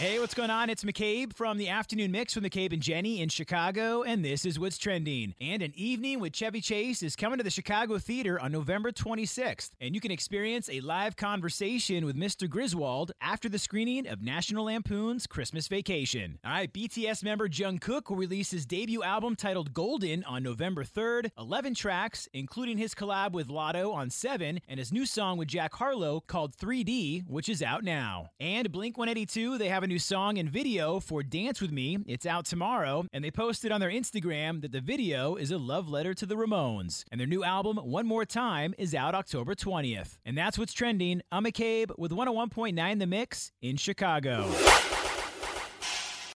Hey, what's going on? It's McCabe from the Afternoon Mix with McCabe and Jenny in Chicago, and this is what's trending. And an evening with Chevy Chase is coming to the Chicago Theater on November 26th, and you can experience a live conversation with Mr. Griswold after the screening of National Lampoon's Christmas Vacation. All right, BTS member Jungkook will release his debut album titled Golden on November 3rd, 11 tracks, including his collab with Latto on 7 and his new song with Jack Harlow called 3D, which is out now. And Blink 182, they have a new song and video for Dance With Me. It's out tomorrow, and they posted on their Instagram that the video is a love letter to the Ramones. And their new album, One More Time, is out October 20th. And that's what's trending. I'm McCabe with 101.9 The Mix in Chicago.